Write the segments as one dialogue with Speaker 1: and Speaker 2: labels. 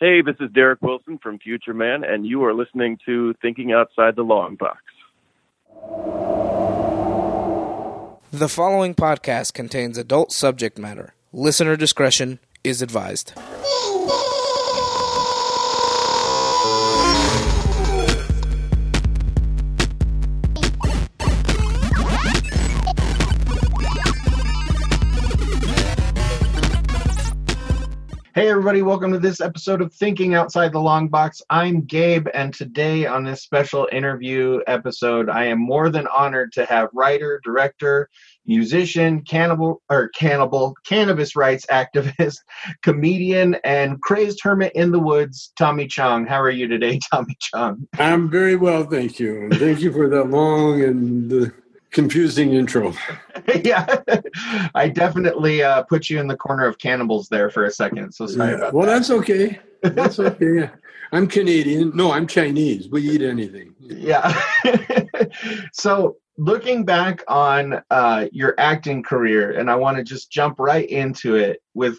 Speaker 1: Hey, this is Derek Wilson from Future Man, and you are listening to Thinking Outside the Long Box.
Speaker 2: The following podcast contains adult subject matter. Listener discretion is advised.
Speaker 3: Hey, everybody, welcome to this episode of Thinking Outside the Long Box. I'm Gabe, and today on this special interview episode, I am more than honored to have writer, director, musician, cannibal, or cannibal, cannabis rights activist, comedian, and crazed hermit in the woods, Tommy Chong. How are you today, Tommy Chong?
Speaker 4: I'm very well, thank you. Thank you for that long and uh, confusing intro.
Speaker 3: yeah, I definitely uh, put you in the corner of cannibals there for a second. So sorry
Speaker 4: Yeah,
Speaker 3: about
Speaker 4: well,
Speaker 3: that.
Speaker 4: that's okay. That's okay. I'm Canadian. No, I'm Chinese. We eat anything.
Speaker 3: Yeah. so looking back on uh, your acting career, and I want to just jump right into it with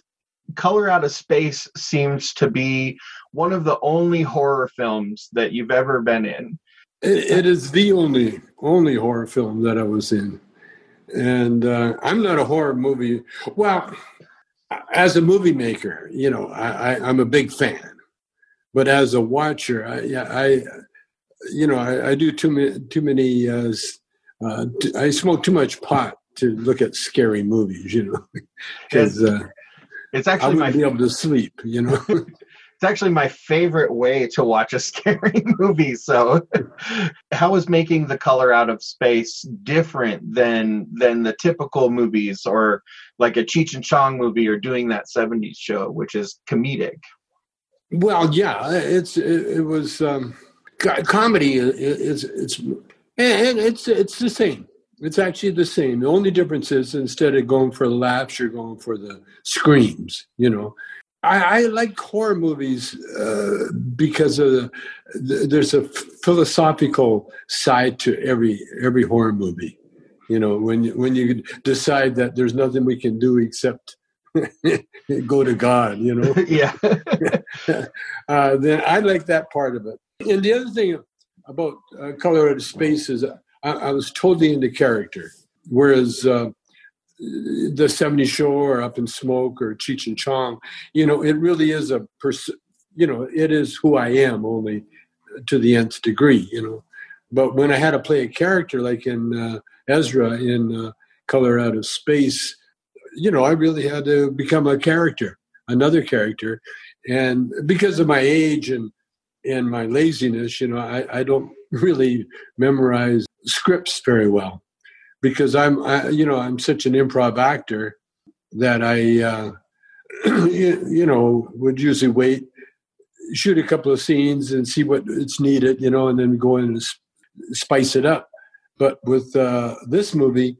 Speaker 3: Color Out of Space seems to be one of the only horror films that you've ever been in.
Speaker 4: It, it is the only only horror film that I was in, and uh, I'm not a horror movie. Well, as a movie maker, you know, I, I, I'm a big fan, but as a watcher, I, yeah, I you know, I, I do too many too many. Uh, uh, I smoke too much pot to look at scary movies, you know, because uh,
Speaker 3: It's actually my
Speaker 4: wouldn't be able to sleep, you know.
Speaker 3: it's actually my favorite way to watch a scary movie. So, how is making the color out of space different than than the typical movies, or like a Cheech and Chong movie, or doing that '70s show, which is comedic?
Speaker 4: Well, yeah, it's it, it was um, co- comedy. Is it's and it's it's the same. It's actually the same. The only difference is instead of going for laughs, you're going for the screams. You know, I, I like horror movies uh, because of the, the, there's a philosophical side to every every horror movie. You know, when you, when you decide that there's nothing we can do except go to God. You know
Speaker 3: yeah,
Speaker 4: uh, then I like that part of it. And the other thing about uh, Color Out of Space is I, I was totally into character, whereas uh, the 70s show or Up in Smoke or Cheech and Chong, you know, it really is a pers- you know, it is who I am only to the nth degree, you know. But when I had to play a character like in uh, Ezra in uh, Color Out of Space, you know, I really had to become a character, another character, and because of my age and and my laziness, you know, I, I don't really memorize scripts very well because I'm, I, you know, I'm such an improv actor that I, uh, you, you know, would usually wait, shoot a couple of scenes and see what it's needed, you know, and then go in and spice it up. But with uh, this movie,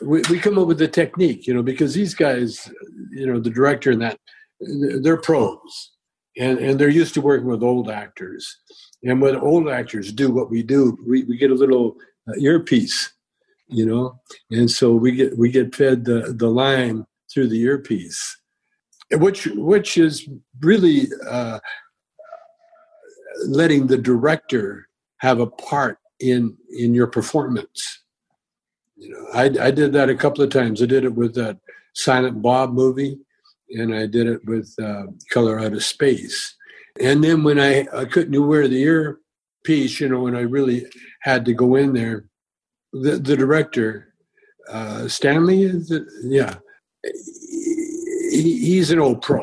Speaker 4: we, we come up with the technique, you know, because these guys, you know, the director and that, they're pros and, and they're used to working with old actors. And when old actors do what we do, we, we get a little uh, earpiece, you know, and so we get we get fed the, the line through the earpiece, which which is really uh, letting the director have a part in in your performance. You know, I, I did that a couple of times. I did it with that Silent Bob movie, and I did it with uh, Color Out of Space. And then when I, I couldn't wear the earpiece, you know, when I really had to go in there, the, the director, uh, Stanley, is it? yeah, he, he's an old pro.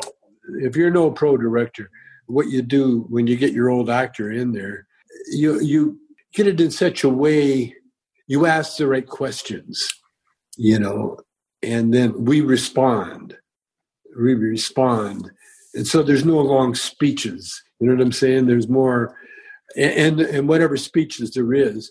Speaker 4: If you're an old pro director, what you do when you get your old actor in there, you you get it in such a way, you ask the right questions, you know, and then we respond. We respond. And so there's no long speeches. You know what I'm saying? There's more, and and whatever speeches there is,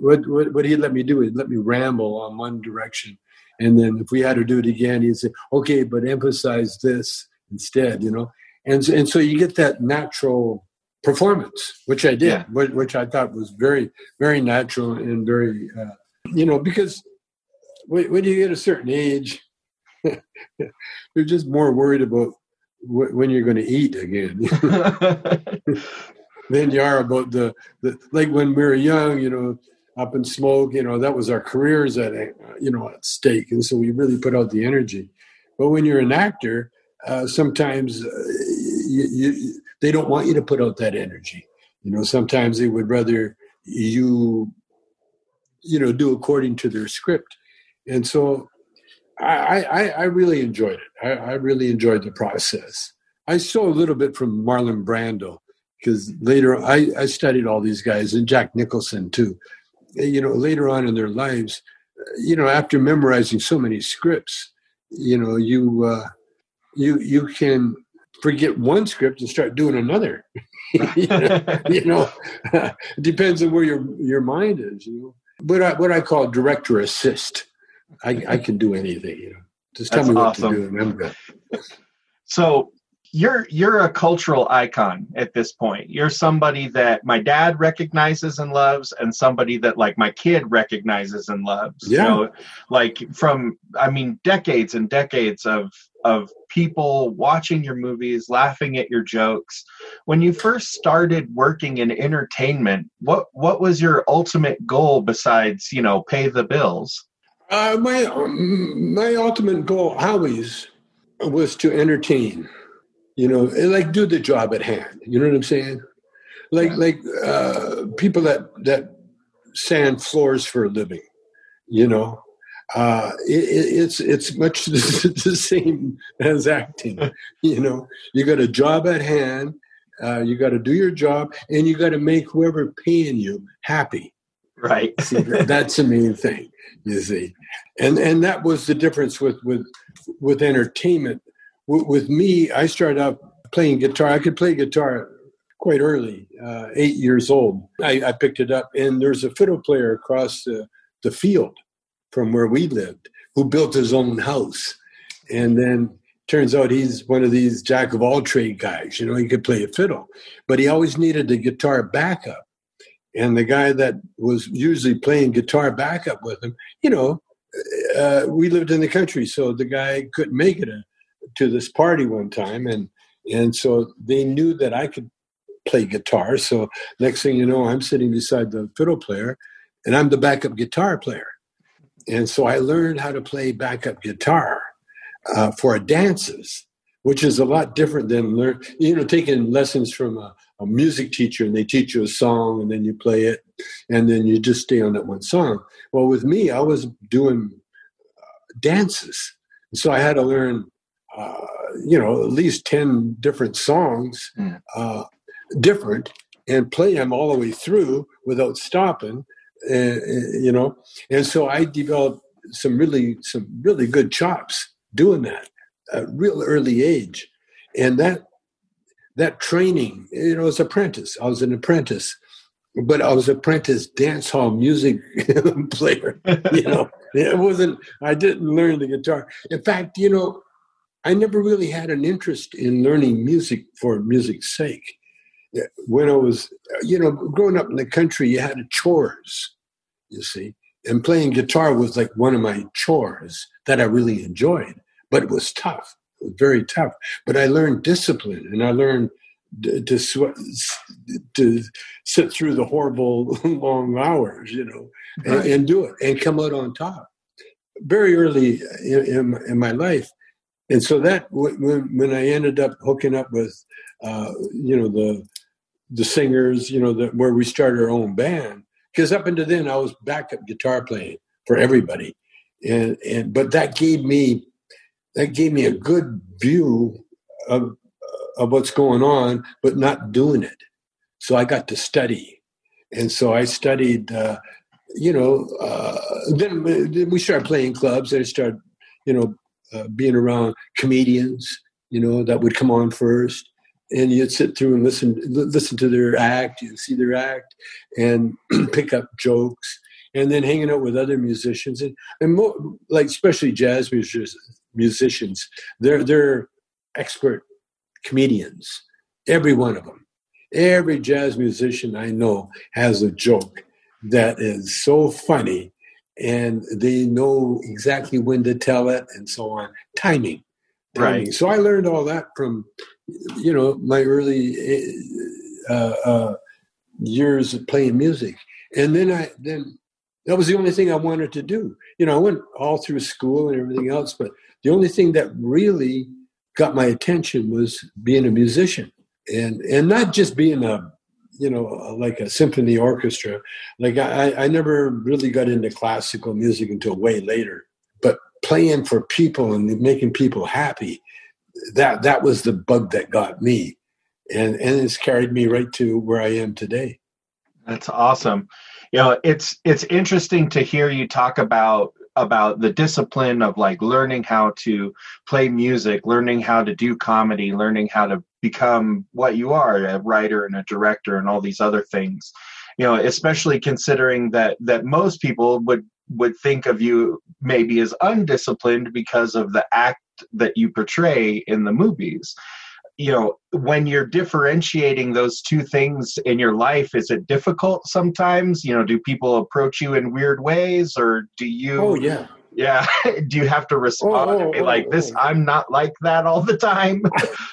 Speaker 4: what what, what he'd let me do is let me ramble on one direction, and then if we had to do it again, he'd say, "Okay, but emphasize this instead." You know, and so- and so you get that natural performance, which I did,
Speaker 3: Yeah.
Speaker 4: which, which I thought was very very natural and very, uh, you know, because when, when you get a certain age, you're just more worried about when you're going to eat again than you are about the, the like when we were young, you know, up in smoke, you know, that was our careers at you know at stake, and so we really put out the energy. But when you're an actor, uh, sometimes uh, you, you, they don't want you to put out that energy. You know, sometimes they would rather you, you know, do according to their script. And so I, I, I really enjoyed it. I, I, really enjoyed the process. I saw a little bit from Marlon Brando because later I, I studied all these guys and Jack Nicholson too. You know, later on in their lives, you know, after memorizing so many scripts, you know, you uh, you you can forget one script and start doing another. you know, it depends on where your your mind is. You know, but I, what I call director assist. I, I can do anything. You know, just tell That's me what awesome. to do, and I'm good.
Speaker 3: So you're you're a cultural icon at this point. You're somebody that my dad recognizes and loves, and somebody that like my kid recognizes and loves.
Speaker 4: Yeah. You know,
Speaker 3: like from I mean decades and decades of of people watching your movies, laughing at your jokes. When you first started working in entertainment, what what was your ultimate goal besides you know pay the bills?
Speaker 4: Uh, my my ultimate goal always was to entertain you know, like do the job at hand. You know what I'm saying? Like like uh, people that that sand floors for a living. You know, uh, it, it's it's much the same as acting. You know, you got a job at hand. Uh, you got to do your job, and you got to make whoever paying you happy.
Speaker 3: Right.
Speaker 4: see, that's the main thing. You see, and and that was the difference with with with entertainment with me, I started out playing guitar. I could play guitar quite early, uh, eight years old. I, I, picked it up, and there's a fiddle player across the, the field from where we lived who built his own house. And then turns out he's one of these jack of all trade guys. You know, he could play a fiddle, but he always needed a guitar backup. And the guy that was usually playing guitar backup with him, you know, uh, we lived in the country, so the guy couldn't make it a to this party one time, and and so they knew that I could play guitar. So next thing you know, I'm sitting beside the fiddle player, and I'm the backup guitar player. And so I learned how to play backup guitar uh, for dances, which is a lot different than learn, you know, taking lessons from a, a music teacher and they teach you a song and then you play it and then you just stay on that one song. Well, with me, I was doing uh, dances. So I had to learn uh, you know, at least 10 different songs, mm. uh, different, and play them all the way through without stopping, uh, you know. And so I developed some really, some really good chops doing that at real early age. And that, that training, you know, as apprentice, I was an apprentice, but I was apprentice dance hall music player, you know. It wasn't, I didn't learn the guitar. In fact, you know, I never really had an interest in learning music for music's sake. When I was, you know, growing up in the country, you had chores, you see, and playing guitar was like one of my chores that I really enjoyed, but it was tough. It was very tough. But I learned discipline and I learned to, to, to sit through the horrible long hours, you know, and, and, do it and come out on top. Very early in, in, in my life, and so that when when I ended up hooking up with uh, you know the the singers, you know, the, where we started our own band, because up until then I was backup guitar playing for everybody, and and but that gave me that gave me a good view of of what's going on, but not doing it. So I got to study, and so I studied. Uh, you know, uh, then, then we started playing clubs. I started, you know, uh, being around comedians, you know, that would come on first, and you'd sit through and listen listen to their act, you'd see their act, and pick up jokes, and then hanging out with other musicians, and and like especially jazz musicians, musicians, they're they're expert comedians, every one of them. Every jazz musician I know has a joke that is so funny and they know exactly when to tell it and so on. Timing.
Speaker 3: Right.
Speaker 4: So I learned all that from, you know, my early uh, uh, years of playing music, and then I then that was the only thing I wanted to do. You know, I went all through school and everything else, but the only thing that really got my attention was being a musician, and and not just being a you know, like a symphony orchestra. Like I, I never really got into classical music until way later. But playing for people and making people happy, that that was the bug that got me, and and it's carried me right to where I am today.
Speaker 3: That's awesome. You know, it's it's interesting to hear you talk about about the discipline of like learning how to play music, learning how to do comedy, learning how to become what you are, a writer and a director and all these other things. You know, especially considering that that most people would would think of you maybe as undisciplined because of the act that you portray in the movies you know when you're differentiating those two things in your life is it difficult sometimes you know do people approach you in weird ways or do you
Speaker 4: oh yeah
Speaker 3: yeah do you have to respond oh, and be oh, like this oh. i'm not like that all the time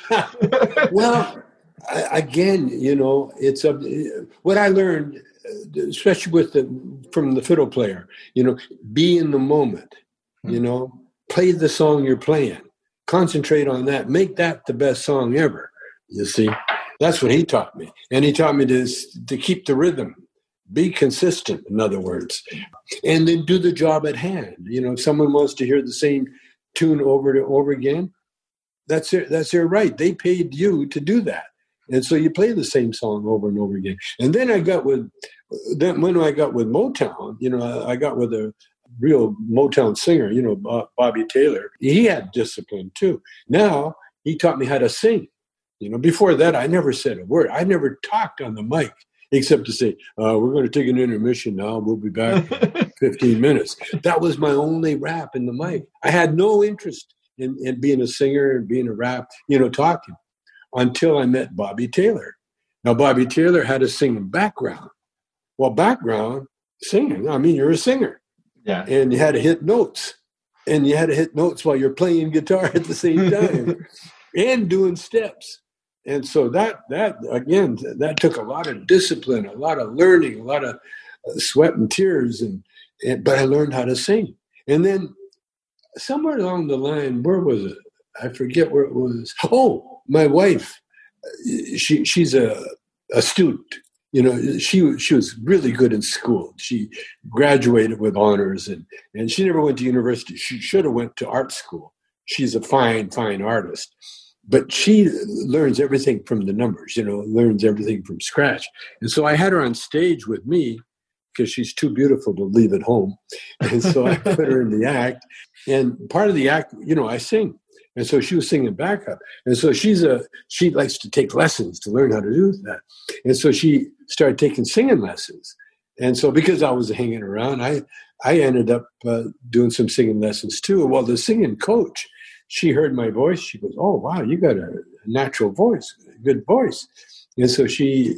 Speaker 4: well again you know it's a what i learned especially with the from the fiddle player you know be in the moment hmm. you know play the song you're playing concentrate on that make that the best song ever you see? That's what he taught me. And he taught me to to keep the rhythm be consistent in other words and then do the job at hand. You know if someone wants to hear the same tune over and over again that's their, that's their right. They paid you to do that. And so you play the same song over and over again. And then i got with then when i got with motown you know i got with a real motown singer you know bobby taylor he had discipline too now he taught me how to sing you know before that i never said a word i never talked on the mic except to say, uh, we're going to take an intermission now. We'll be back in 15 minutes. That was my only rap in the mic. I had no interest in, in being a singer and being a rap, you know, talking until I met Bobby Taylor. Now, Bobby Taylor had a singing background. Well, background, singing, I mean, you're a singer.
Speaker 3: Yeah.
Speaker 4: And you had to hit notes. And you had to hit notes while you're playing guitar at the same time and doing steps. And so that that again that took a lot of discipline a lot of learning a lot of uh, sweat and tears. And, and, but i learned how to sing. And then somewhere along the line where was it? I forget where it was. Oh my wife uh, she she's a a student you know she she was really good in school. She graduated with honors and and she never went to university. She should have went to art school. She's a fine fine artist but she learns everything from the numbers you know learns everything from scratch. And so i had her on stage with me because she's too beautiful to leave at home. And so i put her in the act. And part of the act you know i sing and so she was singing backup. And so she's a she likes to take lessons to learn how to do that. And so she started taking singing lessons. And so because i was hanging around i i ended up uh, doing some singing lessons too. Well the singing coach she heard my voice. She goes, "Oh wow, you got a natural voice, a good voice," and so she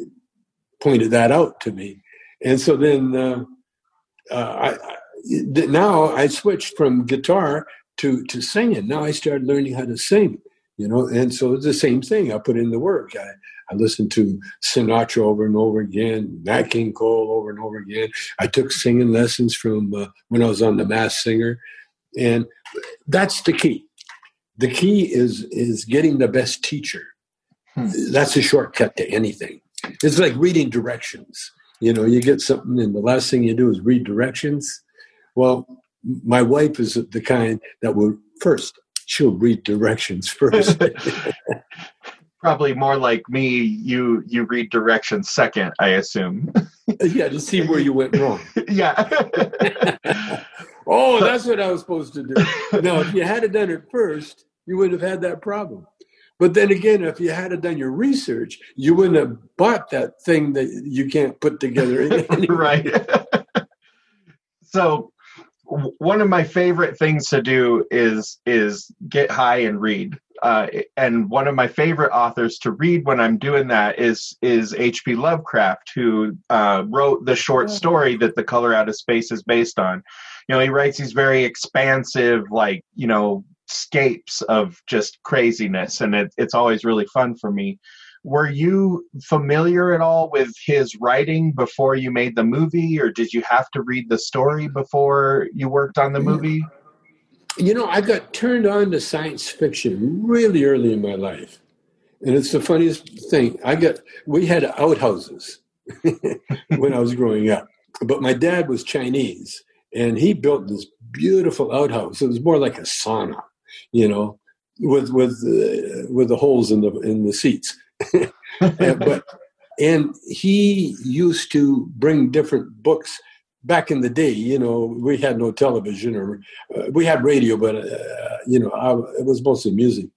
Speaker 4: pointed that out to me. And so then uh, uh, I, I, now I switched from guitar to to singing. Now I started learning how to sing, you know. And so it's the same thing. I put in the work. I, I listened to Sinatra over and over again, Nat King Cole over and over again. I took singing lessons from uh, when I was on The Masked Singer, and that's the key the key is is getting the best teacher. Hmm. That's a shortcut to anything. It's like reading directions. You know, you get something, and the last thing you do is read directions. Well, my wife is the kind that will first she'll read directions first.
Speaker 3: Probably more like me. You you read directions second, I assume.
Speaker 4: yeah, to see where you went wrong.
Speaker 3: yeah.
Speaker 4: oh, that's what I was supposed to do. No, if you had done it first, you wouldn't have had that problem. But then again, if you had done your research, you wouldn't have bought that thing that you can't put together.
Speaker 3: right. so one of my favorite things to do is is get high and read. Uh, and one of my favorite authors to read when I'm doing that is is H.P. Lovecraft, who uh, wrote the short story that The Color Out of Space is based on. You know, he writes these very expansive, like you know, scapes of just craziness, and it, it's always really fun for me. Were you familiar at all with his writing before you made the movie, or did you have to read the story before you worked on the movie?
Speaker 4: You know, I got turned on to science fiction really early in my life. And it's the funniest thing. I got, we had outhouses when I was growing up, but my dad was Chinese and he built this beautiful outhouse. It was more like a sauna, you know, with with uh, with the holes in the in the seats. but and he used to bring different books back in the day. You know, we had no television or uh, we had radio, but uh, you know, I, it was mostly music.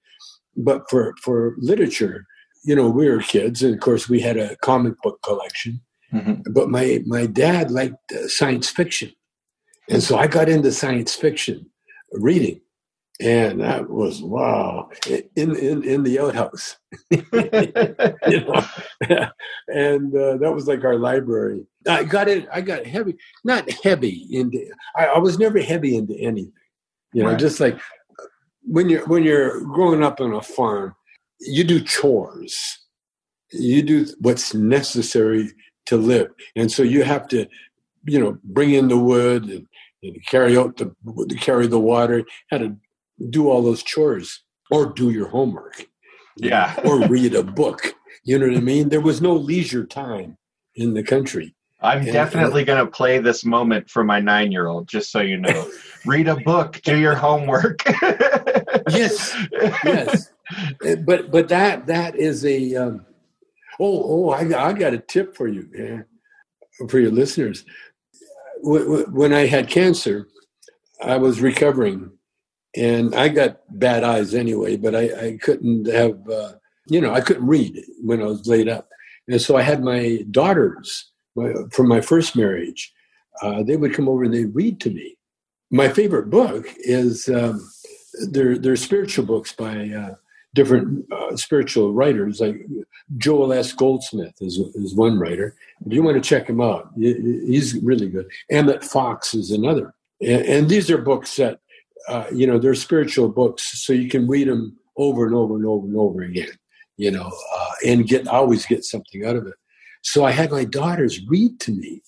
Speaker 4: But for for literature, you know, we were kids, and of course, we had a comic book collection. Mm-hmm. But my my dad liked uh, science fiction, and so I got into science fiction reading, and that was wow in in in the outhouse, you know, and uh, that was like our library. I got it. I got heavy, not heavy into. I, I was never heavy into anything, you know. Right. Just like when you're when you're growing up on a farm, you do chores. You do what's necessary to live, and so you have to, you know, bring in the wood and know, carry out the carry the water, how to do all those chores or do your homework.
Speaker 3: Yeah.
Speaker 4: or read a book. You know what I mean? There was no leisure time in the country.
Speaker 3: I'm and, definitely going to play this moment for my nine year old, just so you know. Read a book, do your homework.
Speaker 4: yes, yes. But but that that is a um, oh oh I I got a tip for you man, for your listeners when I had cancer, I was recovering, and I got bad eyes anyway. But I, I couldn't have, uh, you know, I couldn't read when I was laid up, and so I had my daughters my, from my first marriage. Uh, they would come over and they'd read to me. My favorite book is um, they're, spiritual books by uh, different uh, spiritual writers, like Joel S. Goldsmith is, is one writer. If you want to check him out, he's really good. Emmett Fox is another. And, and these are books that, uh, you know, they're spiritual books, so you can read them over and over and over and over again, you know, uh, and get always get something out of it. So I had my daughters read to me,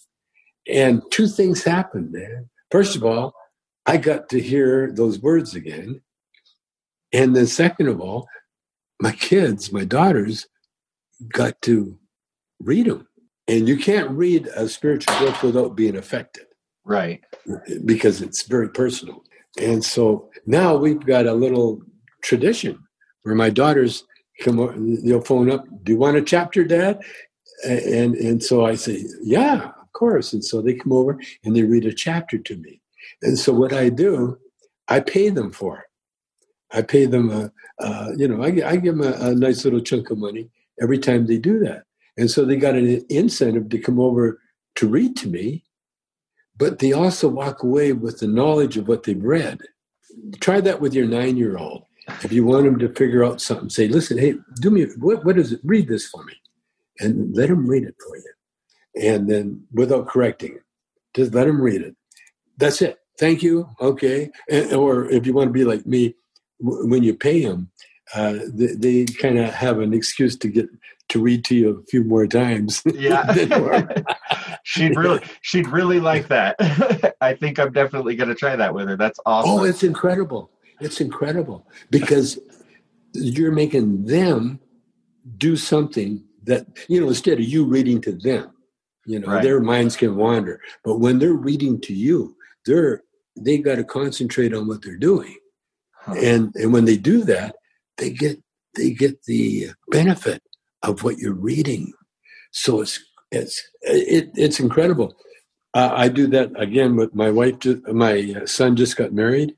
Speaker 4: and two things happened, man. First of all, I got to hear those words again. And then, second of all, my kids, my daughters, got to read them. And you can't read a spiritual book without being affected.
Speaker 3: Right.
Speaker 4: Because it's very personal. And so now we've got a little tradition where my daughters come, they'll phone up, Do you want a chapter, Dad? And, and so I say, Yeah, of course. And so they come over and they read a chapter to me. And so what I do, I pay them for it. I pay them a, you know, I, I give them a, a, nice little chunk of money every time they do that. And so they got an incentive to come over to read to me, but they also walk away with the knowledge of what they've read. Try that with your nine year old. If you want them to figure out something, say, listen, hey, do me, what, what is it? Read this for me. And let them read it for you. And then without correcting it, just let them read it. That's it. Thank you. Okay. And, or if you want to be like me, when you pay them, uh, they, they kind of have an excuse to get to read to you a few more times.
Speaker 3: Yeah, she'd really, she'd really like that. I think I'm definitely going to try that with her. That's awesome.
Speaker 4: Oh, it's incredible! It's incredible because you're making them do something that you know instead of you reading to them. You know, right. their minds can wander, but when they're reading to you, they're they got to concentrate on what they're doing and and when they do that, they get they get the benefit of what you're reading. So it's it's it, it's incredible. Uh, I do that again with my wife. My son just got married,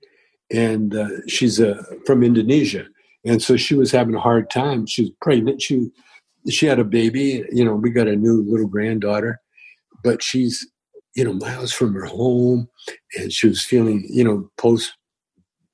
Speaker 4: and uh, she's uh, from Indonesia, and so she was having a hard time. She was pregnant. She she had a baby. You know, we got a new little granddaughter, but she's you know miles from her home, and she was feeling you know post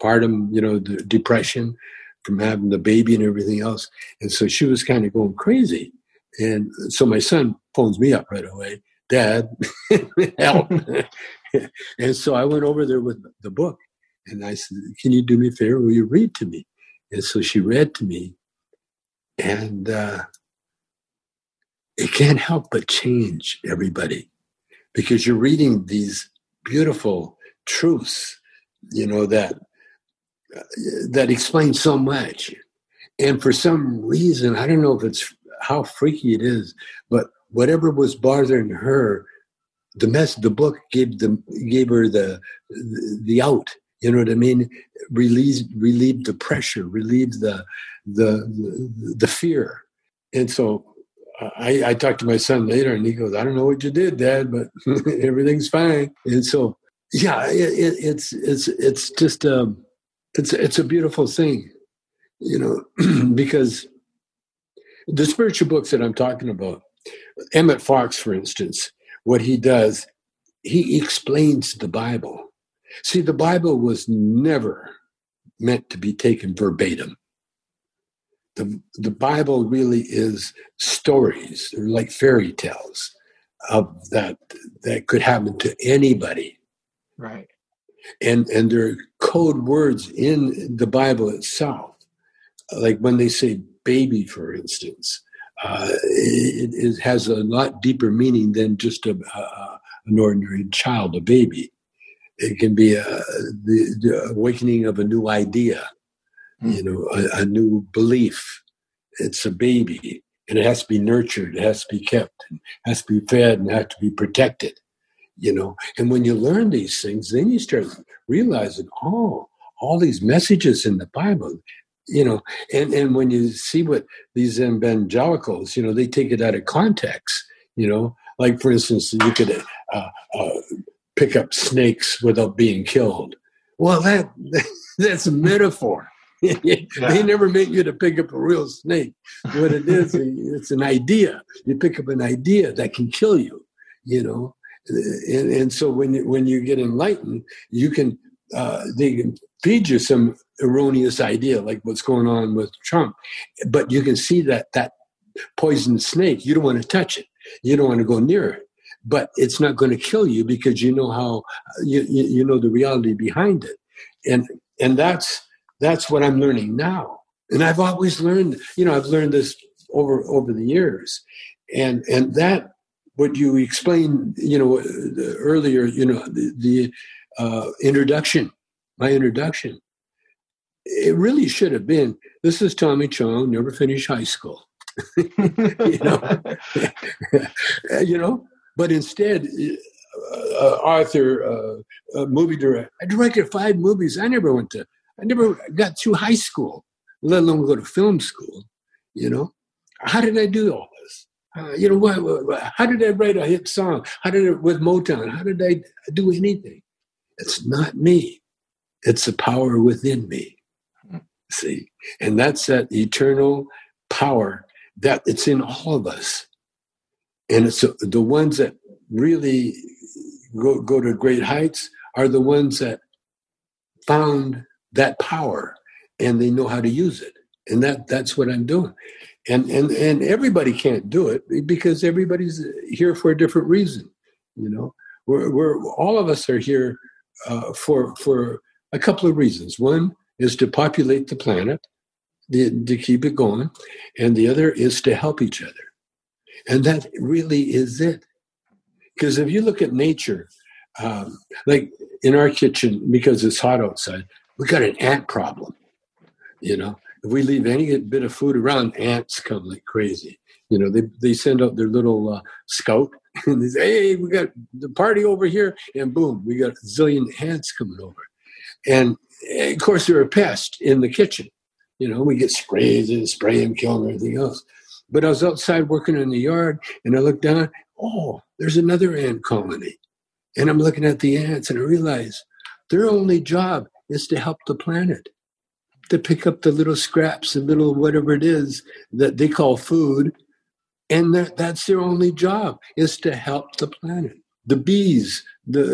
Speaker 4: postpartum, you know, the depression from having the baby and everything else. And so she was kind of going crazy. And so my son phones me up right away, Dad, help. and so I went over there with the book And I said, Can you do me a favor? Will you read to me? And so she read to me. And uh, it can't help but change everybody because you're reading these beautiful truths, you know, that that explain so much. And for some reason, I don't know if it's how freaky it is, but whatever was bothering her, the mess, the book gave them gave her the the, the out. You know what I mean? Relieved relieved the pressure, relieved the the the, the fear. And so I, I talked to my son later, and he goes, "I don't know what you did, Dad, but everything's fine." And so, yeah, it, it, it's it's it's just um, it's it's a beautiful thing, you know, because the spiritual books that I'm talking about, Emmett Fox, for instance, what he does, he explains the Bible. See, the Bible was never meant to be taken verbatim. The, the Bible really is stories, like fairy tales of that that could happen to anybody.
Speaker 3: Right.
Speaker 4: And and there are code words in the Bible itself. Like when they say baby, for instance, uh, it, it, has a lot deeper meaning than just a, a, an ordinary child, a baby. It can be a, the, the awakening of a new idea, mm. you know, a, a, new belief. It's a baby, and it has to be nurtured. It has to be kept, and has to be fed, and it has to be protected. You know, and when you learn these things, then you start realizing, oh, all these messages in the Bible you know? And and when you see what these evangelicals you know they take it out of context you know? Like for instance you could uh, uh, pick up snakes without being killed. Well that that's a metaphor. Yeah. they never meant you to pick up a real snake. What it is it's an idea. You pick up an idea that can kill you you know and, and so when you, when you get enlightened you can uh, they can feed you some erroneous idea like what's going on with Trump. But you can see that that poison snake, you don't want to touch it. You don't want to go near it. But it's not going to kill you because you know how you, you, know the reality behind it. And and that's that's what I'm learning now. And I've always learned, you know, I've learned this over over the years. And and that what you explained, you know, earlier, you know, the, the uh, introduction, my introduction it really should have been this is Tommy Chong, never finished high school. you know, you know, but instead, uh, Arthur, uh, uh, movie director, I directed five movies. I never went to, I never got through high school, let alone go to film school. You know, how did I do all? Uh, you know, what, what, how did they write a hit song? How did it with Motown? How did they do anything? It's not me. It's the power within me. See, and that's that eternal power that it's in all of us. And it's the ones that really go, go to great heights are the ones that found that power and they know how to use it. And that that's what I'm doing. And and and everybody can't do it because everybody's here for a different reason. You know, we're, we're all of us are here uh, for for a couple of reasons. One, is to populate the planet, the, to keep it going, and the other is to help each other. And that really is it. Because if you look at nature, um, like in our kitchen, because it's hot outside, we got an ant problem. You know, if we leave any bit of food around, ants come like crazy. You know, they, they send out their little uh, scout and they say, hey, we got the party over here. And boom, we got a zillion ants coming over. And of course, they're a pest in the kitchen. You know, we get sprays and spray them, kill them, everything else. But I was outside working in the yard and I looked down, oh, there's another ant colony. And I'm looking at the ants and I realize their only job is to help the planet, to pick up the little scraps, the little whatever it is that they call food. And that's their only job is to help the planet. The bees, the, the,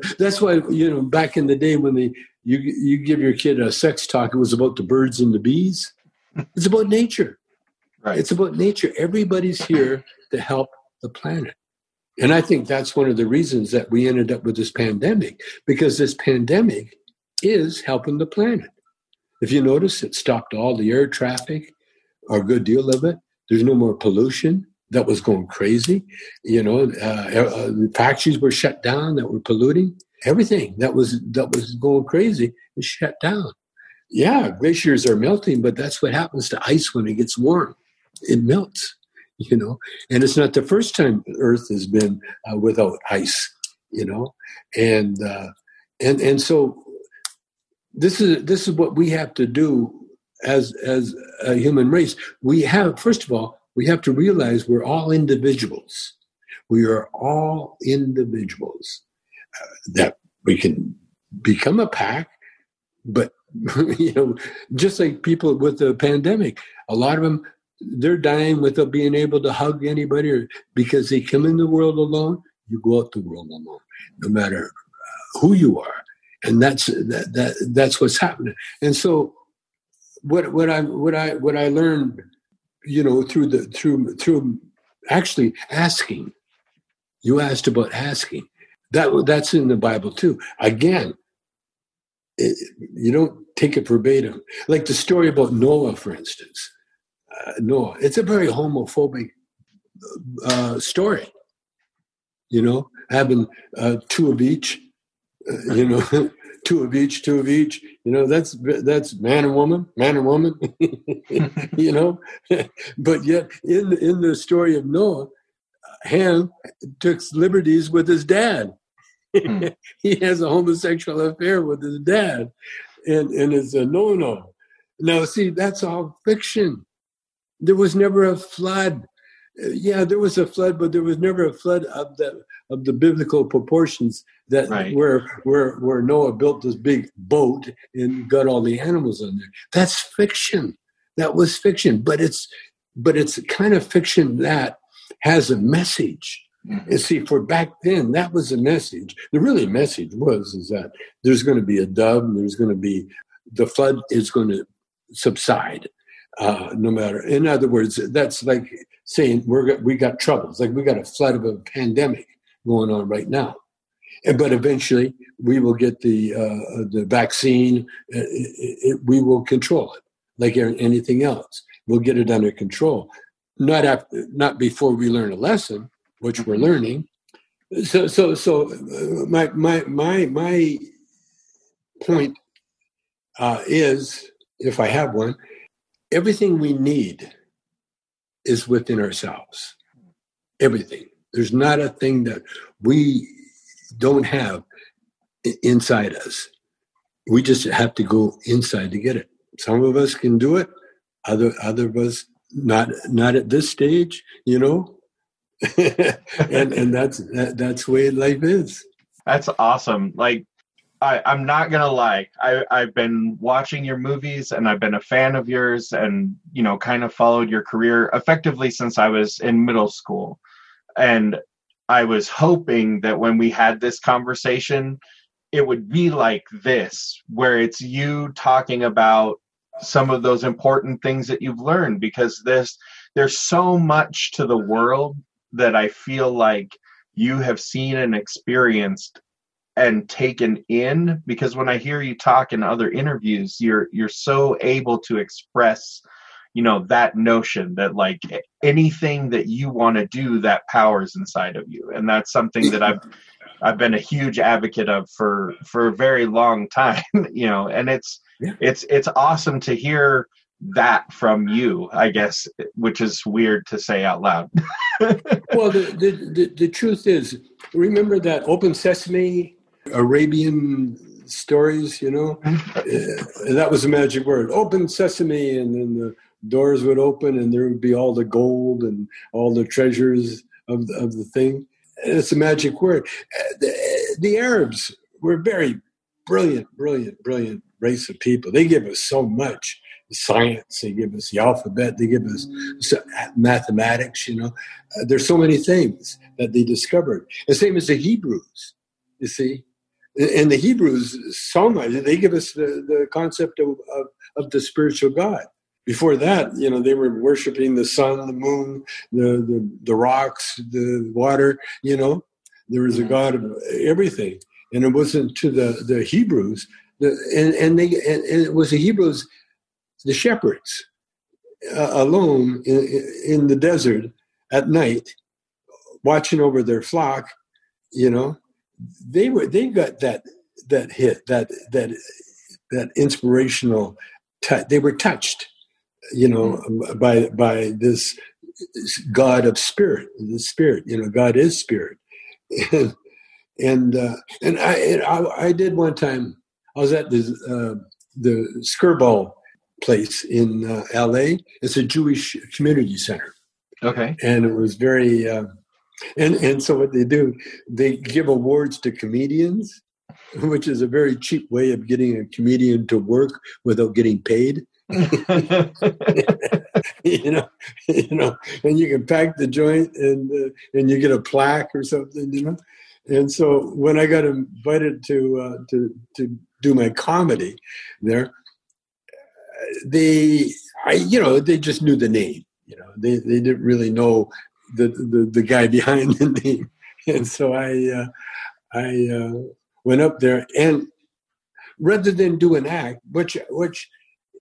Speaker 4: the that's why, you know, back in the day when they you you give your kid a sex talk, it was about the birds and the bees. It's about nature. Right. It's about nature. Everybody's here to help the planet. And I think that's one of the reasons that we ended up with this pandemic, because this pandemic is helping the planet. If you notice, it stopped all the air traffic, or a good deal of it. There's no more pollution that was going crazy. You know, uh, uh, the factories were shut down that were polluting. Everything that was that was going crazy is shut down. Yeah, glaciers are melting, but that's what happens to ice when it gets warm. It melts. You know, and it's not the first time Earth has been uh, without ice. You know, and uh, and and so this is this is what we have to do as as a human race. We have first of all we have to realize we're all individuals. We are all individuals uh, that we can become a pack, but you know, just like people with the pandemic, a lot of them they're dying without being able to hug anybody or, because they come in the world alone. You go out the world alone, no matter uh, who you are, and that's that, that that's what's happening. And so, what what I what I what I learned you know, through the through through actually asking. You asked about asking. That that's in the Bible too. Again, it, you don't take it verbatim. Like the story about Noah, for instance. Uh, Noah. It's a very homophobic uh, story. You know, having uh, two of each. Uh, you know, two of each, two of each. You know, that's that's man and woman, man and woman. you know, but yet in in the story of Noah, Ham took liberties with his dad. Hmm. he has a homosexual affair with his dad, and and it's a no no. Now, see, that's all fiction. There was never a flood yeah, there was a flood, but there was never a flood of the of the biblical proportions that right. where where where Noah built this big boat and got all the animals on there. That's fiction. That was fiction, but it's but it's kind of fiction that has a message. Mm-hmm. And see, for back then, that was a message. The really message was is that there's going to be a dove, and there's going to be the flood is going to subside, uh, no matter. In other words, that's like saying we're we got troubles, like we got a flood of a pandemic going on right now. But eventually, we will get the uh, the vaccine. It, uh, it, it, we will control it, like anything else. We'll get it under control. Not after, not before we learn a lesson, which we're learning. So, so, so, uh, my my my my point uh, is, if I have one, everything we need is within ourselves. Everything. There's not a thing that we don't have inside us. We just have to go inside to get it. Some of us can do it. Other other of us not not at this stage, you know. and and that's that, that's the way life is.
Speaker 3: That's awesome. Like I, I'm not gonna lie. I, I've been watching your movies and I've been a fan of yours and you know kind of followed your career effectively since I was in middle school. And I was hoping that when we had this conversation, it would be like this, where it's you talking about some of those important things that you've learned because this there's so much to the world that I feel like you have seen and experienced and taken in because when i hear you talk in other interviews you're you're so able to express you know that notion that like anything that you want to do that powers inside of you and that's something that i've i've been a huge advocate of for for a very long time you know and it's yeah. it's it's awesome to hear that from you i guess which is weird to say out loud
Speaker 4: well the, the, the, the truth is remember that open sesame Arabian stories, you know. uh, that was a magic word. Open sesame, and then the doors would open, and there would be all the gold and all the treasures of the, of the thing. It's a magic word. The, the Arabs were very brilliant, brilliant, brilliant race of people. They give us so much science. They give us the alphabet. They give us mathematics. You know, uh, there's so many things that they discovered. The same as the Hebrews. You see, and the Hebrews so much they give us the, the concept of, of, of, the spiritual God. Before that, you know, they were worshiping the sun, the moon, the, the, the rocks, the water, you know. There was a God of everything. And it wasn't to the, the Hebrews the, and and they and, and it was the Hebrews, the shepherds, uh, alone in, in the desert at night, watching over their flock. You know, they were they got that that hit that that that inspirational. T- they were touched, you know, mm. by by this God of spirit, the spirit. You know, God is spirit, and and uh, and I, and I, I did one time. I was at the uh, the Skirball place in uh, L.A. It's a Jewish community center.
Speaker 3: Okay,
Speaker 4: and it was very. Uh, and and so what they do, they give awards to comedians, which is a very cheap way of getting a comedian to work without getting paid. you know, you know, and you can pack the joint and uh, and you get a plaque or something, you know. And so when I got invited to uh, to to do my comedy there, they I you know they just knew the name, you know, they they didn't really know the the, the guy behind the name, and so I uh, I uh, went up there and rather than do an act, which which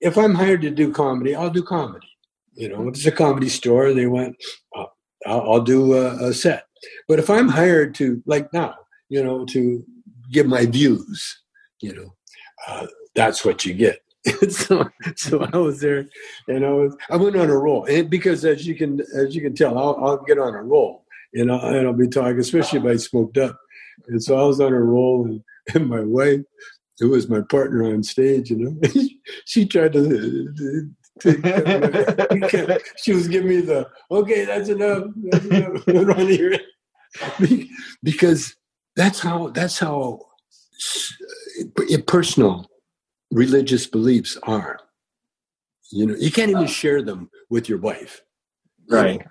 Speaker 4: if I'm hired to do comedy, I'll do comedy. You know, it's a comedy store, they went, I'll, I'll, do a, a, set. But if I'm hired to, like now, you know, to give my views, you know, uh, that's what you get. so, so I was there, and I was, I went on a roll, and because as you can, as you can tell, I'll, I'll get on a roll, and I'll, and I'll be talking, especially if I smoked up, and so I was on a roll, and, and my wife, who was my partner on stage, you know, she tried to. to she was giving me the okay. That's enough. That's enough. Because that's how that's how personal religious beliefs are. You know, you can't even uh. share them with your wife,
Speaker 3: right?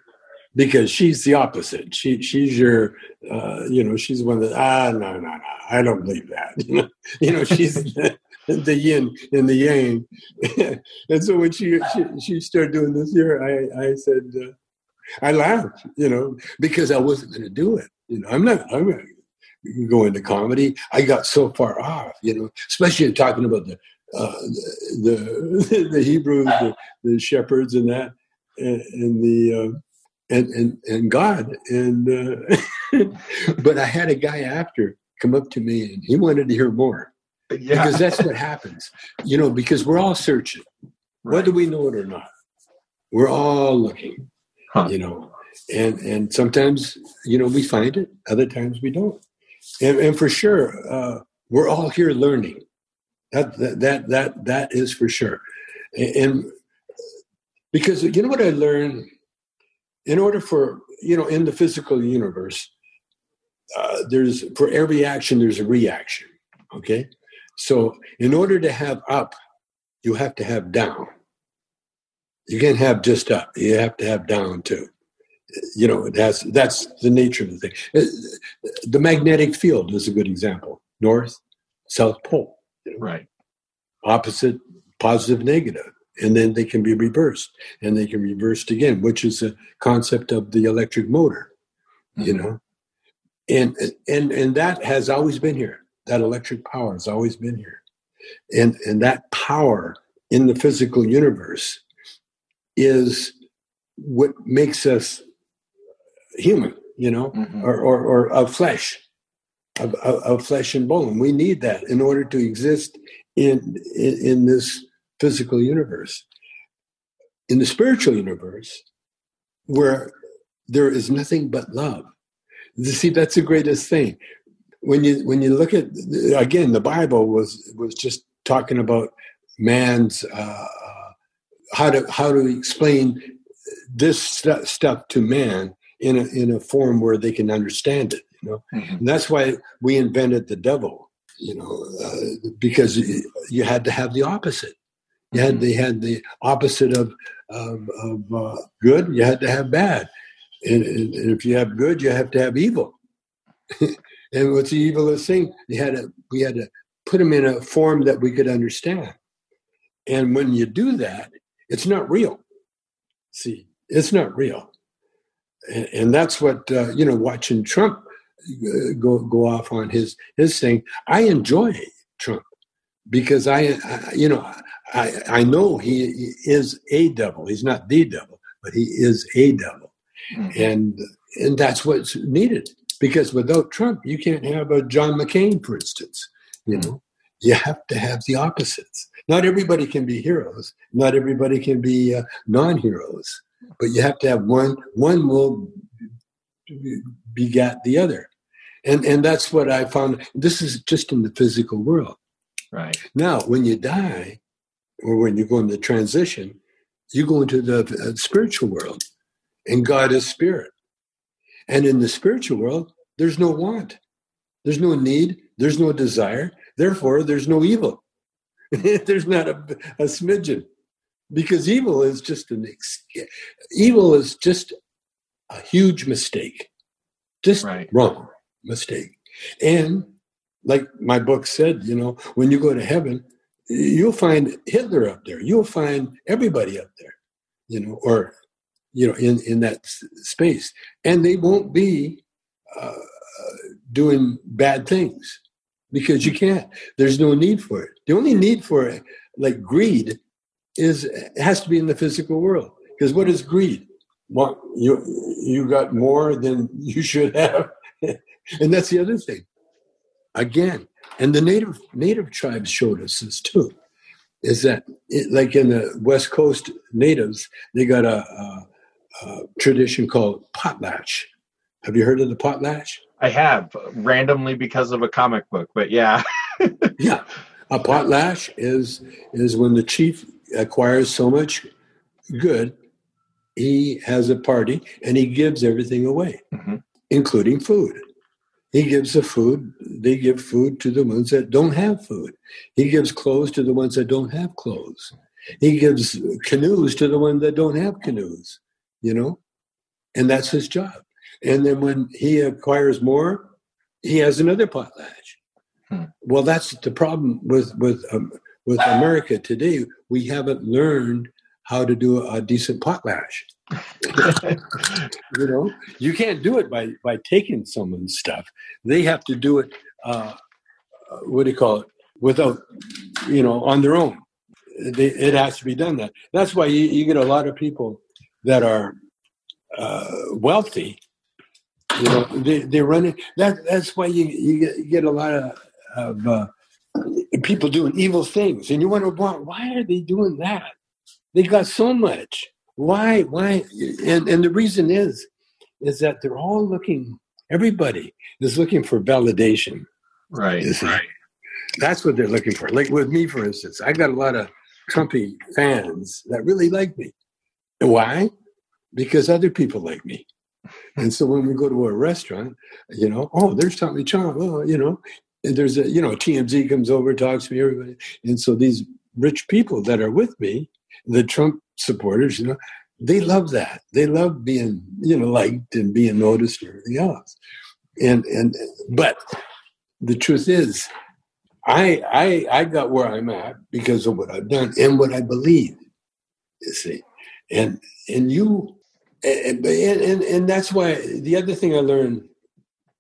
Speaker 4: Because she's the opposite. She she's your uh, you know she's one that ah no no no I don't believe that you know you know she's the, yin and the yang, and so when she she, she started doing this here, I I said uh, I laughed you know because I wasn't going to do it. You know I'm not I'm not go into comedy. I got so far off you know especially in talking about the. Uh, the, the the Hebrews, the, the shepherds, and that, and, and the uh, and and, and God. And uh, but I had a guy after come up to me and he wanted to hear more yeah. because that's what happens, you know. Because we're all searching, right. whether we know it or not. We're all looking, huh. you know, and and sometimes you know we find it, other times we don't, and, and for sure uh, we're all here learning. That, that that that that is for sure, and, and because you know what I learned in order for you know in the physical universe uh, there's for every action there's a reaction okay? So in order to have up you have to have down. You can't have just up. You have to have down too. You know that's that's the nature of the thing. Uh, the magnetic field is a good example. North south pole.
Speaker 3: You know? right.
Speaker 4: Opposite positive negative and then they can be reversed and they can be reversed again which is a concept of the electric motor mm-hmm. you know and and and that has always been here that electric power has always been here and and that power in the physical universe is what makes us human you know mm-hmm. or, or or of flesh of, of, of, flesh and bone we need that in order to exist in in, in this physical universe. In the spiritual universe, where there is nothing but love. You see, that's the greatest thing. When you when you look at again, the Bible was was just talking about man's uh, how to how to explain this st- stuff to man in a in a form where they can understand it. You know, mm-hmm. and that's why we invented the devil. You know, uh, because you had to have the opposite. You had they had the opposite of of, of uh, good. You had to have bad, and, and, and, if you have good, you have to have evil. and what's the evilest thing? You had to we had to put them in a form that we could understand. And when you do that, it's not real. See, it's not real, and, and that's what uh, you know. Watching Trump uh, go go off on his his thing, I enjoy Trump because I, I you know, I, I know he is a devil. He's not the devil, but he is a devil. Mm-hmm. And, and that's what's needed because without Trump, you can't have a John McCain, for instance. You mm-hmm. know, you have to have the opposites. Not everybody can be heroes. Not everybody can be uh, non-heroes. But you have to have one. One will begat the other, and and that's what I found. This is just in the physical world.
Speaker 3: Right
Speaker 4: now, when you die, or when you go into transition, you go into the uh, spiritual world, and God is spirit. And in the spiritual world, there's no want, there's no need, there's no desire. Therefore, there's no evil. There's not a, a smidgen because evil is just an evil is just a huge mistake, just right. wrong mistake. And like my book said, you know, when you go to heaven, you'll find Hitler up there. You'll find everybody up there, you know, or you know, in in that space, and they won't be uh, doing bad things because you can't. There's no need for it. The only need for it, like greed, is has to be in the physical world. Because what is greed? Well, you you got more than you should have, and that's the other thing. Again, and the native native tribes showed us this too. Is that it, like in the West Coast natives, they got a, a, a tradition called potlatch. Have you heard of the potlatch?
Speaker 3: I have randomly because of a comic book, but yeah.
Speaker 4: yeah. A potlatch is is when the chief acquires so much good, he has a party and he gives everything away, mm-hmm. including food. He gives the food, they give food to the ones that don't have food. He gives clothes to the ones that don't have clothes. He gives canoes to the ones that don't have canoes, you know? And that's his job. And then when he acquires more, he has another potlatch. Hmm. Well, that's the problem with with um, with America today. We haven't learned how to do a decent potlatch. you know, you can't do it by by taking someone's stuff. They have to do it. Uh, what do you call it? Without, you know, on their own. They, it has to be done that. That's why you, you get a lot of people that are uh, wealthy you know, they, they're running. That that's why you you get, you get a lot of, of uh, people doing evil things, and you wonder why why are they doing that? They got so much. Why why? And and the reason is is that they're all looking. Everybody is looking for validation.
Speaker 3: Right.
Speaker 4: Right. That's what they're looking for. Like with me, for instance, I got a lot of Trumpy fans that really like me. Why? Because other people like me. And so when we go to a restaurant, you know, oh, there's Tommy Chong, oh, you know, and there's a, you know, TMZ comes over, talks to me, everybody. And so these rich people that are with me, the Trump supporters, you know, they love that. They love being, you know, liked and being noticed and everything else. And and but the truth is, I I I got where I'm at because of what I've done and what I believe. You see, and and you and, and, and that's why the other thing I learned,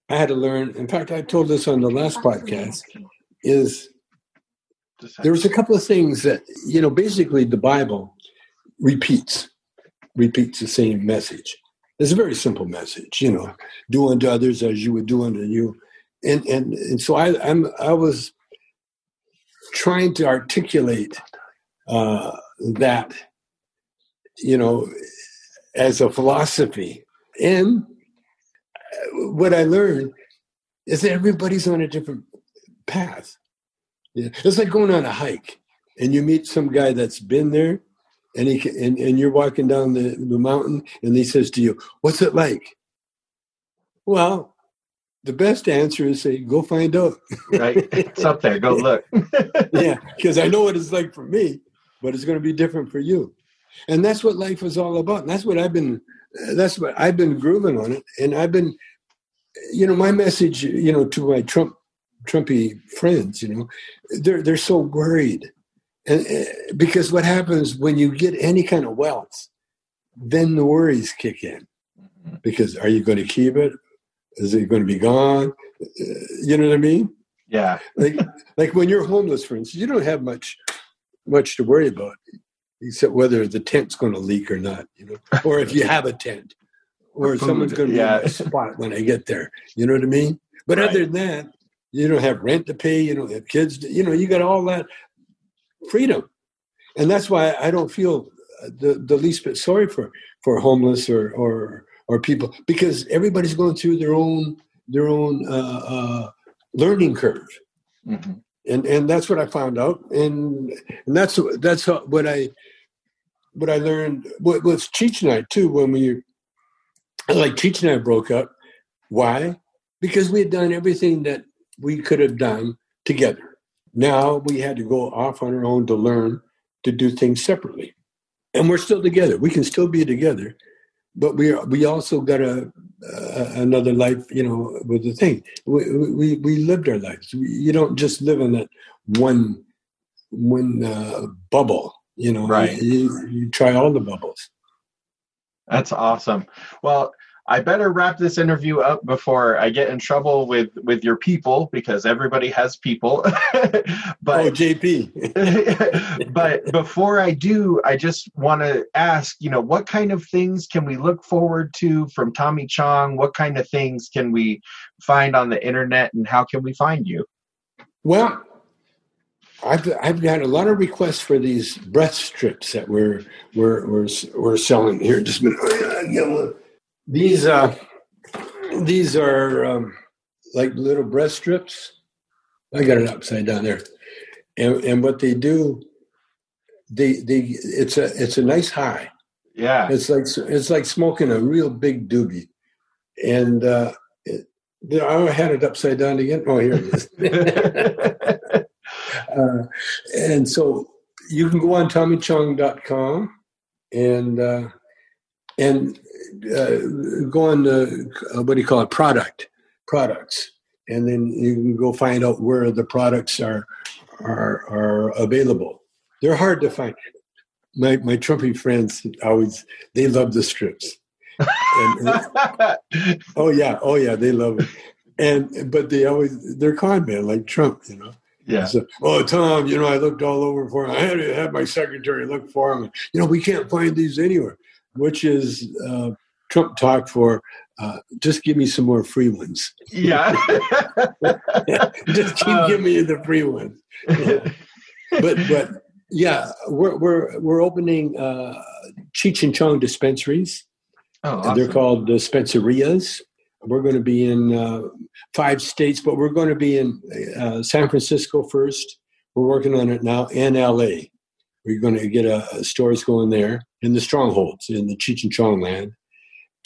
Speaker 4: I had to learn. In fact, I told this on the last podcast, is there was a couple of things that you know. Basically, the Bible repeats repeats the same message. It's a very simple message, you know. Do unto others as you would do unto you, and and and so I I'm I was trying to articulate uh, that, you know, as a philosophy. And what I learned is that everybody's on a different path. Yeah. It's like going on a hike and you meet some guy that's been there and he and, and you're walking down the, the mountain and he says to you, What's it like? Well, the best answer is say, go find out.
Speaker 3: right. It's up there. Go look.
Speaker 4: yeah. Because I know what it's like for me, but it's going to be different for you and that's what life is all about. And that's what I've been. That's what I've been grooving on it, and I've been, you know, my message, you know, to my Trump, Trumpy friends, you know, they're they're so worried, Eh, eh, because what happens when you get any kind of wealth, then the worries kick in, mm-hmm. because are you going to keep it? Is it going to be gone? Uh, you know what I mean?
Speaker 3: Yeah.
Speaker 4: like like when you're homeless, for instance, you don't have much much to worry about, except whether the tent's going to leak or not, you know, or if you have a tent, or someone's going to
Speaker 3: yeah.
Speaker 4: be in a spot when I get there. You know what I mean? But
Speaker 3: Right.
Speaker 4: other than that, you don't have rent to pay. You don't have kids. To, you know, you got all that freedom, and that's why I don't feel the the least bit sorry for for homeless or or or people because everybody's going through their own their own uh, uh, learning curve
Speaker 3: Mhm.
Speaker 4: and and that's what I found out, and and that's that's what I what I learned with, with Cheech and I too when we like Cheech and I broke up. Why? Because we had done everything that we could have done together. Now we had to go off on our own to learn to do things separately, and we're still together. We can still be together, but we are, we also got a uh, another life, you know, with the thing. We, we we lived our lives. We, you don't just live in that one one uh, bubble, you know.
Speaker 3: Right.
Speaker 4: You, you try all the bubbles.
Speaker 3: That's awesome. Well, I better wrap this interview up before I get in trouble with with your people because everybody has people.
Speaker 4: oh,
Speaker 3: but
Speaker 4: JP.
Speaker 3: but before I do, I just want to ask, you know, what kind of things can we look forward to from Tommy Chong? What kind of things can we find on the internet and how can we find you?
Speaker 4: Well, I've I've got a lot of requests for these breath strips that we're we're we're, we're selling here. Just a oh, minute. Yeah, get one. These uh, these are um, like little breast strips. I got it upside down there, and and what they do, they they it's a it's a nice high.
Speaker 3: Yeah.
Speaker 4: It's like it's like smoking a real big doobie, and uh, it, I had it upside down again. Oh, here it is. uh, and so you can go on TommyChong.com and uh, and uh, go on the uh, what do you call it product products, and then you can go find out where the products are are are available. They're hard to find. My my Trumpy friends always they love the strips. And, and- oh yeah, oh yeah, they love it. And but they always they're con men like Trump, you know.
Speaker 3: yeah.
Speaker 4: So, oh, Tom, you know, I looked all over for him. I had to have my secretary look for him. You know, we can't find these anywhere, which is uh, Trump talk for uh, just give me some more free ones.
Speaker 3: Yeah.
Speaker 4: just keep
Speaker 3: Um,
Speaker 4: giving me the free ones. Yeah. But, but yeah, we're, we're, we're opening uh, Cheech and Chong dispensaries.
Speaker 3: Oh,
Speaker 4: And They're called dispensarias. We're going to be in uh, five states, but we're going to be in uh, San Francisco first. We're working on it now, in LA. We're going to get a, a stores going there in the strongholds in the Cheech and Chong land.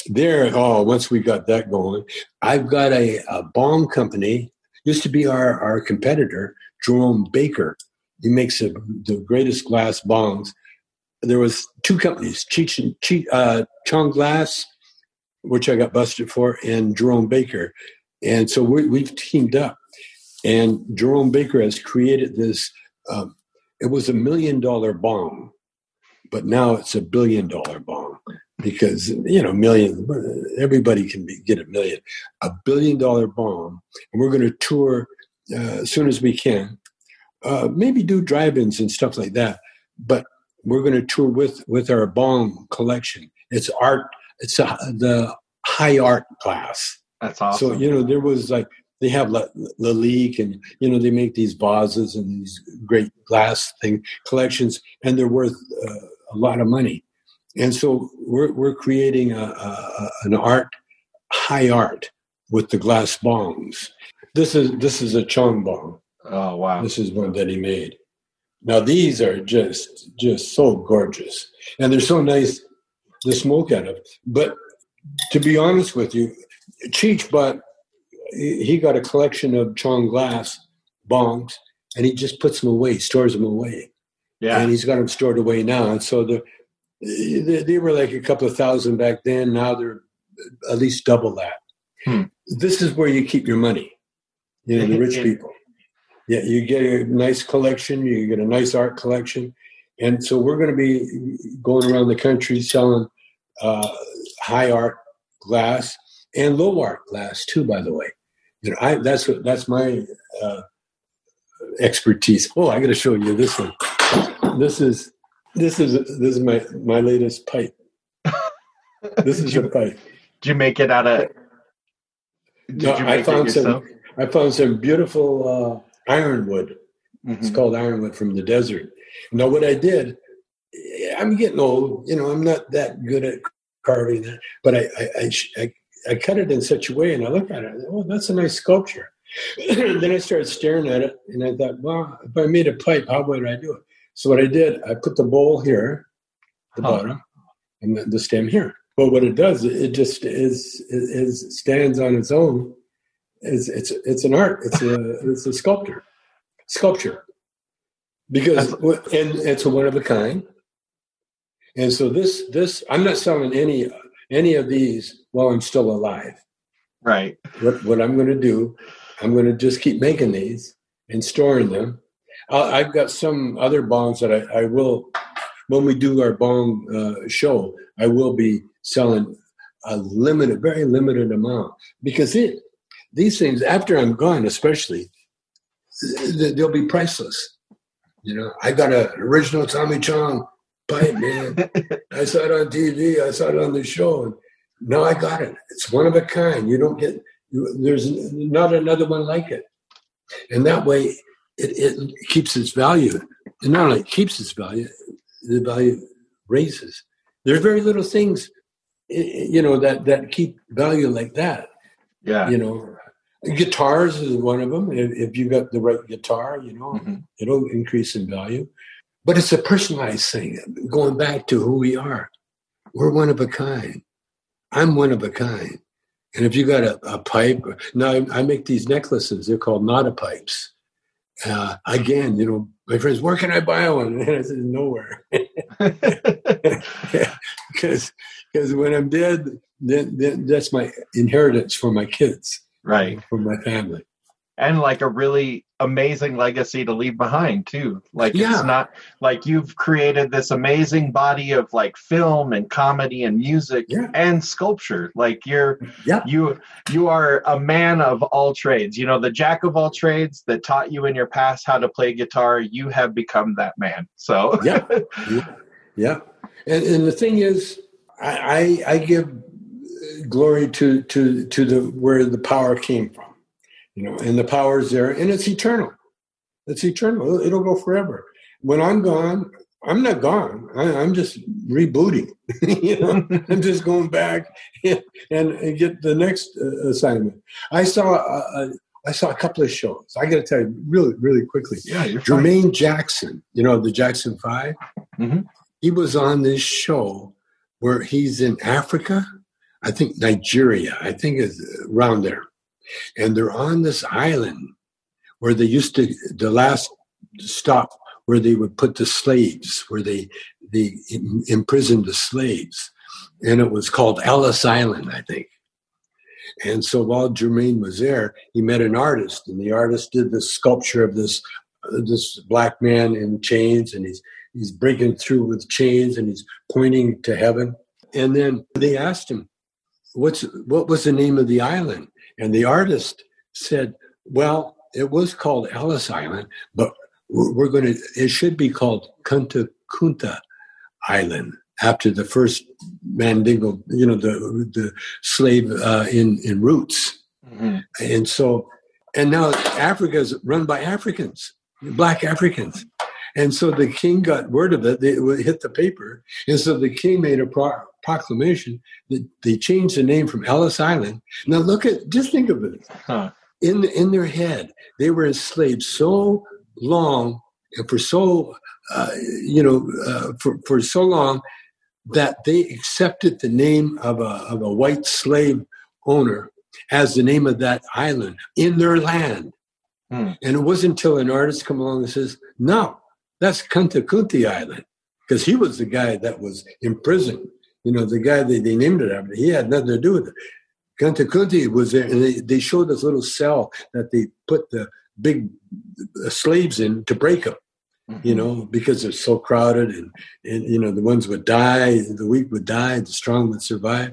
Speaker 4: There, oh, once we got that going, I've got a, a bong company. Used to be our, our competitor, Jerome Baker. He makes a, the greatest glass bongs. There was two companies, Cheech and Cheech, uh, Chong Glass, which I got busted for, and Jerome Baker. And so we, we've teamed up. And Jerome Baker has created this. Um, it was a million dollar bomb, but now it's a billion dollar bomb because you know million. Everybody can be, get a million. A billion dollar bomb, and we're going to tour uh, as soon as we can. Uh, maybe do drive-ins and stuff like that. But we're going to tour with with our bomb collection. It's art. It's a, the high art class.
Speaker 3: That's awesome.
Speaker 4: So you know, there was like they have La, La and you know they make these vases and these great glass thing collections, and they're worth uh, a lot of money. And so we're we're creating a, a, an art, high art, with the glass bongs. This is this is a Chong bong.
Speaker 3: oh wow.
Speaker 4: This is one that he made. Now these are just just so gorgeous, and they're so nice to smoke out of. But to be honest with you, Cheech bought he he got a collection of Chong glass bongs, and he just puts them away, stores them away,
Speaker 3: Yeah.
Speaker 4: and he's got them stored away now. And so the they, they were like a couple of thousand back then. Now they're at least double that.
Speaker 3: Hmm.
Speaker 4: This is where you keep your money. You know, the rich people. Yeah, you get a nice collection, you get a nice art collection. And so we're going to be going around the country selling uh, high art glass and low art glass too, by the way. You know, I, that's what, that's my uh, expertise. Oh, I got to show you this one. This is this is this is my my latest pipe. This is a pipe.
Speaker 3: Did you make it out of? Did
Speaker 4: No,
Speaker 3: you
Speaker 4: I found some. I found some beautiful uh, ironwood. It's
Speaker 3: Mhm.
Speaker 4: called ironwood from the desert. Now, what I did, I'm getting old. You know, I'm not that good at carving that, but I I, I, I, I cut it in such a way, and I look at it. I thought, Oh, that's a nice sculpture. then I started staring at it, and I thought, well, if I made a pipe, how would I do it? So what I did, I put the bowl here, the
Speaker 3: Huh.
Speaker 4: bottom, and the, the stem here. But what it does, it just is, is stands on its own. It's it's it's an art. It's a it's a sculptor, sculpture. Because and it's a one of a kind. And so this this I'm not selling any any of these while I'm still alive.
Speaker 3: Right.
Speaker 4: What what I'm going to do, I'm going to just keep making these and storing them. I I've got some other bongs that I, I will when we do our bong uh, show. I will be selling a limited, very limited amount because it these things after I'm gone, especially they'll be priceless. You know, I got an original Tommy Chong pipe, man. I saw it on TV. I saw it on the show, and now I got it. It's one of a kind. You don't get you, there's not another one like it, and that way it, it keeps its value. And not only keeps its value, the value raises. There's very little things, you know, that that keep value like that.
Speaker 3: Yeah.
Speaker 4: You know, guitars is one of them. If, if you got the right guitar, you know,
Speaker 3: Mhm.
Speaker 4: it'll increase in value. But it's a personalized thing. Going back to who we are, we're one of a kind. I'm one of a kind. And if you got a, a pipe, now I, I make these necklaces. They're called Nada pipes. Uh, again, you know, my friends, where can I buy one? And I said, nowhere, because because when I'm dead, then, then that's my inheritance for my kids,
Speaker 3: right.
Speaker 4: for my family.
Speaker 3: And like a really amazing legacy to leave behind too. Like
Speaker 4: Yeah.
Speaker 3: it's not like you've created this amazing body of like film and comedy and music
Speaker 4: Yeah.
Speaker 3: and sculpture. Like you're
Speaker 4: Yeah.
Speaker 3: you you are a man of all trades. You know, the jack of all trades that taught you in your past how to play guitar, you have become that man. So
Speaker 4: Yeah. Yeah. And, and the thing is, I, I I give glory to to to the where the power came from, you know, and the power is there, and it's eternal. It's eternal. It'll, go forever. When I'm gone, I'm not gone. I, I'm just rebooting. you know, I'm just going back and, and get the next uh, assignment. I saw a, a, I saw a couple of shows. I got to tell you really really quickly.
Speaker 3: yeah, you're fine.
Speaker 4: Jermaine Jackson, you know, the Jackson 5
Speaker 3: Mhm.
Speaker 4: he was on this show where he's in Africa, I think Nigeria, I think is around there. And they're on this island where they used to, the last stop where they would put the slaves, where they, they imprisoned the slaves. And it was called Ellis Island, I think. And so while Jermaine was there, he met an artist, and the artist did this sculpture of this uh, this black man in chains, and he's he's breaking through with chains, and he's pointing to heaven. And then they asked him, "What's what was the name of the island?" And the artist said, "Well, it was called Ellis Island, but we're, going to. It should be called Kunta Kinte Island." After the first Mandingo, you know, the the slave uh, in in roots,
Speaker 3: Mhm.
Speaker 4: and so, and now Africa is run by Africans, black Africans. And so the king got word of it. They it hit the paper. And so the king made a pro- proclamation that they changed the name from Ellis Island. Now look at, just think of it.
Speaker 3: Huh.
Speaker 4: In, in their head, they were enslaved so long and for so, uh, you know, uh, for, for so long that they accepted the name of a, of a white slave owner as the name of that island in their land.
Speaker 3: Hmm.
Speaker 4: And it wasn't until an artist come along and says, no, that's Kunta Kinte Island. Because he was the guy that was in prison. You know, the guy that they named it after. He had nothing to do with it. Kunta Kinte was there, and they, they showed this little cell that they put the big uh, slaves in to break them you know, because they're so crowded and, and, you know, the ones would die, the weak would die, the strong would survive.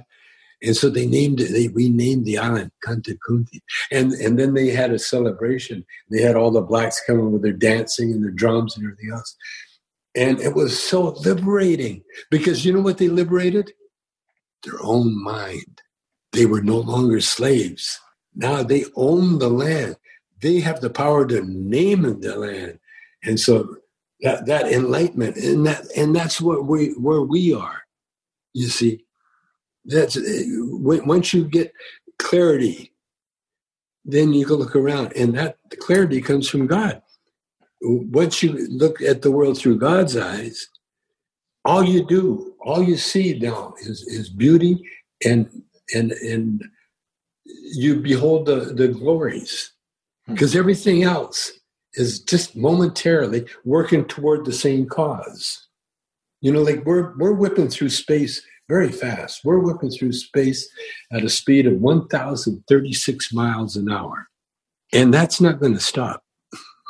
Speaker 4: And so they named it, they renamed the island Kunta Kinte. And, and then they had a celebration. They had all the blacks coming with their dancing and their drums and everything else. And it was so liberating because you know what they liberated? Their own mind. They were no longer slaves. Now they own the land. They have the power to name the land. And so that, that enlightenment and that and that's what we where we are. You see, that's once you get clarity, then you can look around, and that clarity comes from God. Once you look at the world through God's eyes, all you do, all you see now is, is beauty and and and you behold the, the glories. Because hmm. everything else is just momentarily working toward the same cause. You know, like we're we're whipping through space very fast. We're whipping through space at a speed of 1,036 miles an hour. And that's not going to stop.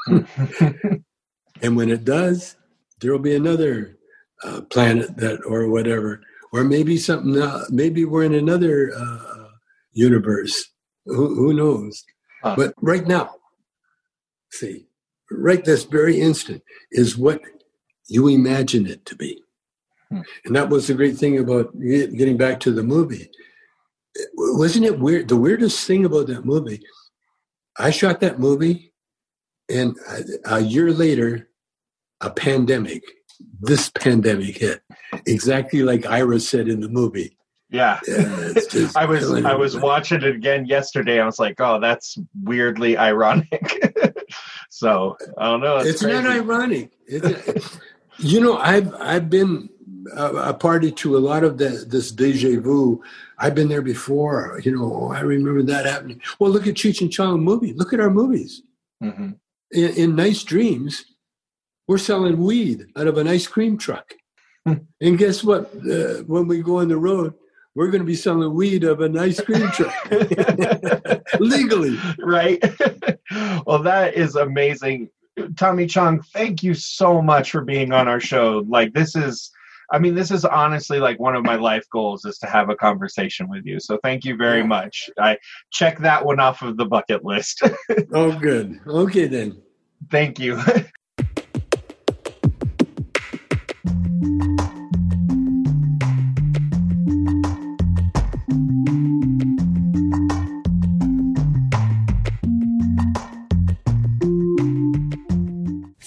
Speaker 4: and when it does, there will be another uh, planet that, or whatever, or maybe something, uh, maybe we're in another uh, universe. Who, who knows? Huh. But right now, see, right this very instant is what you imagine it to be. Hmm. And that was the great thing about getting back to the movie. Wasn't it weird? The weirdest thing about that movie, I shot that movie, and a year later, a pandemic, this pandemic hit, exactly like Ira said in the movie.
Speaker 3: Yeah, yeah I was I was watching it again yesterday. I was like, oh, that's weirdly ironic. so I don't know.
Speaker 4: It's, it's not ironic. It's, you know, I've I've been a, a, party to a lot of the, this deja vu. I've been there before. You know, I remember that happening. Well, look at Cheech and Chong movie. Look at our movies. Mm-hmm. In, in, Nice Dreams, we're selling weed out of an ice cream truck. Hmm. and guess what? Uh, when we go on the road, we're going to be selling weed of an ice cream truck legally.
Speaker 3: Right. well, that is amazing. Tommy Chong, thank you so much for being on our show. Like, this is, I mean, this is honestly like one of my life goals is to have a conversation with you. So thank you very much. I check that one off of the bucket list.
Speaker 4: oh, good. Okay, then.
Speaker 3: Thank you.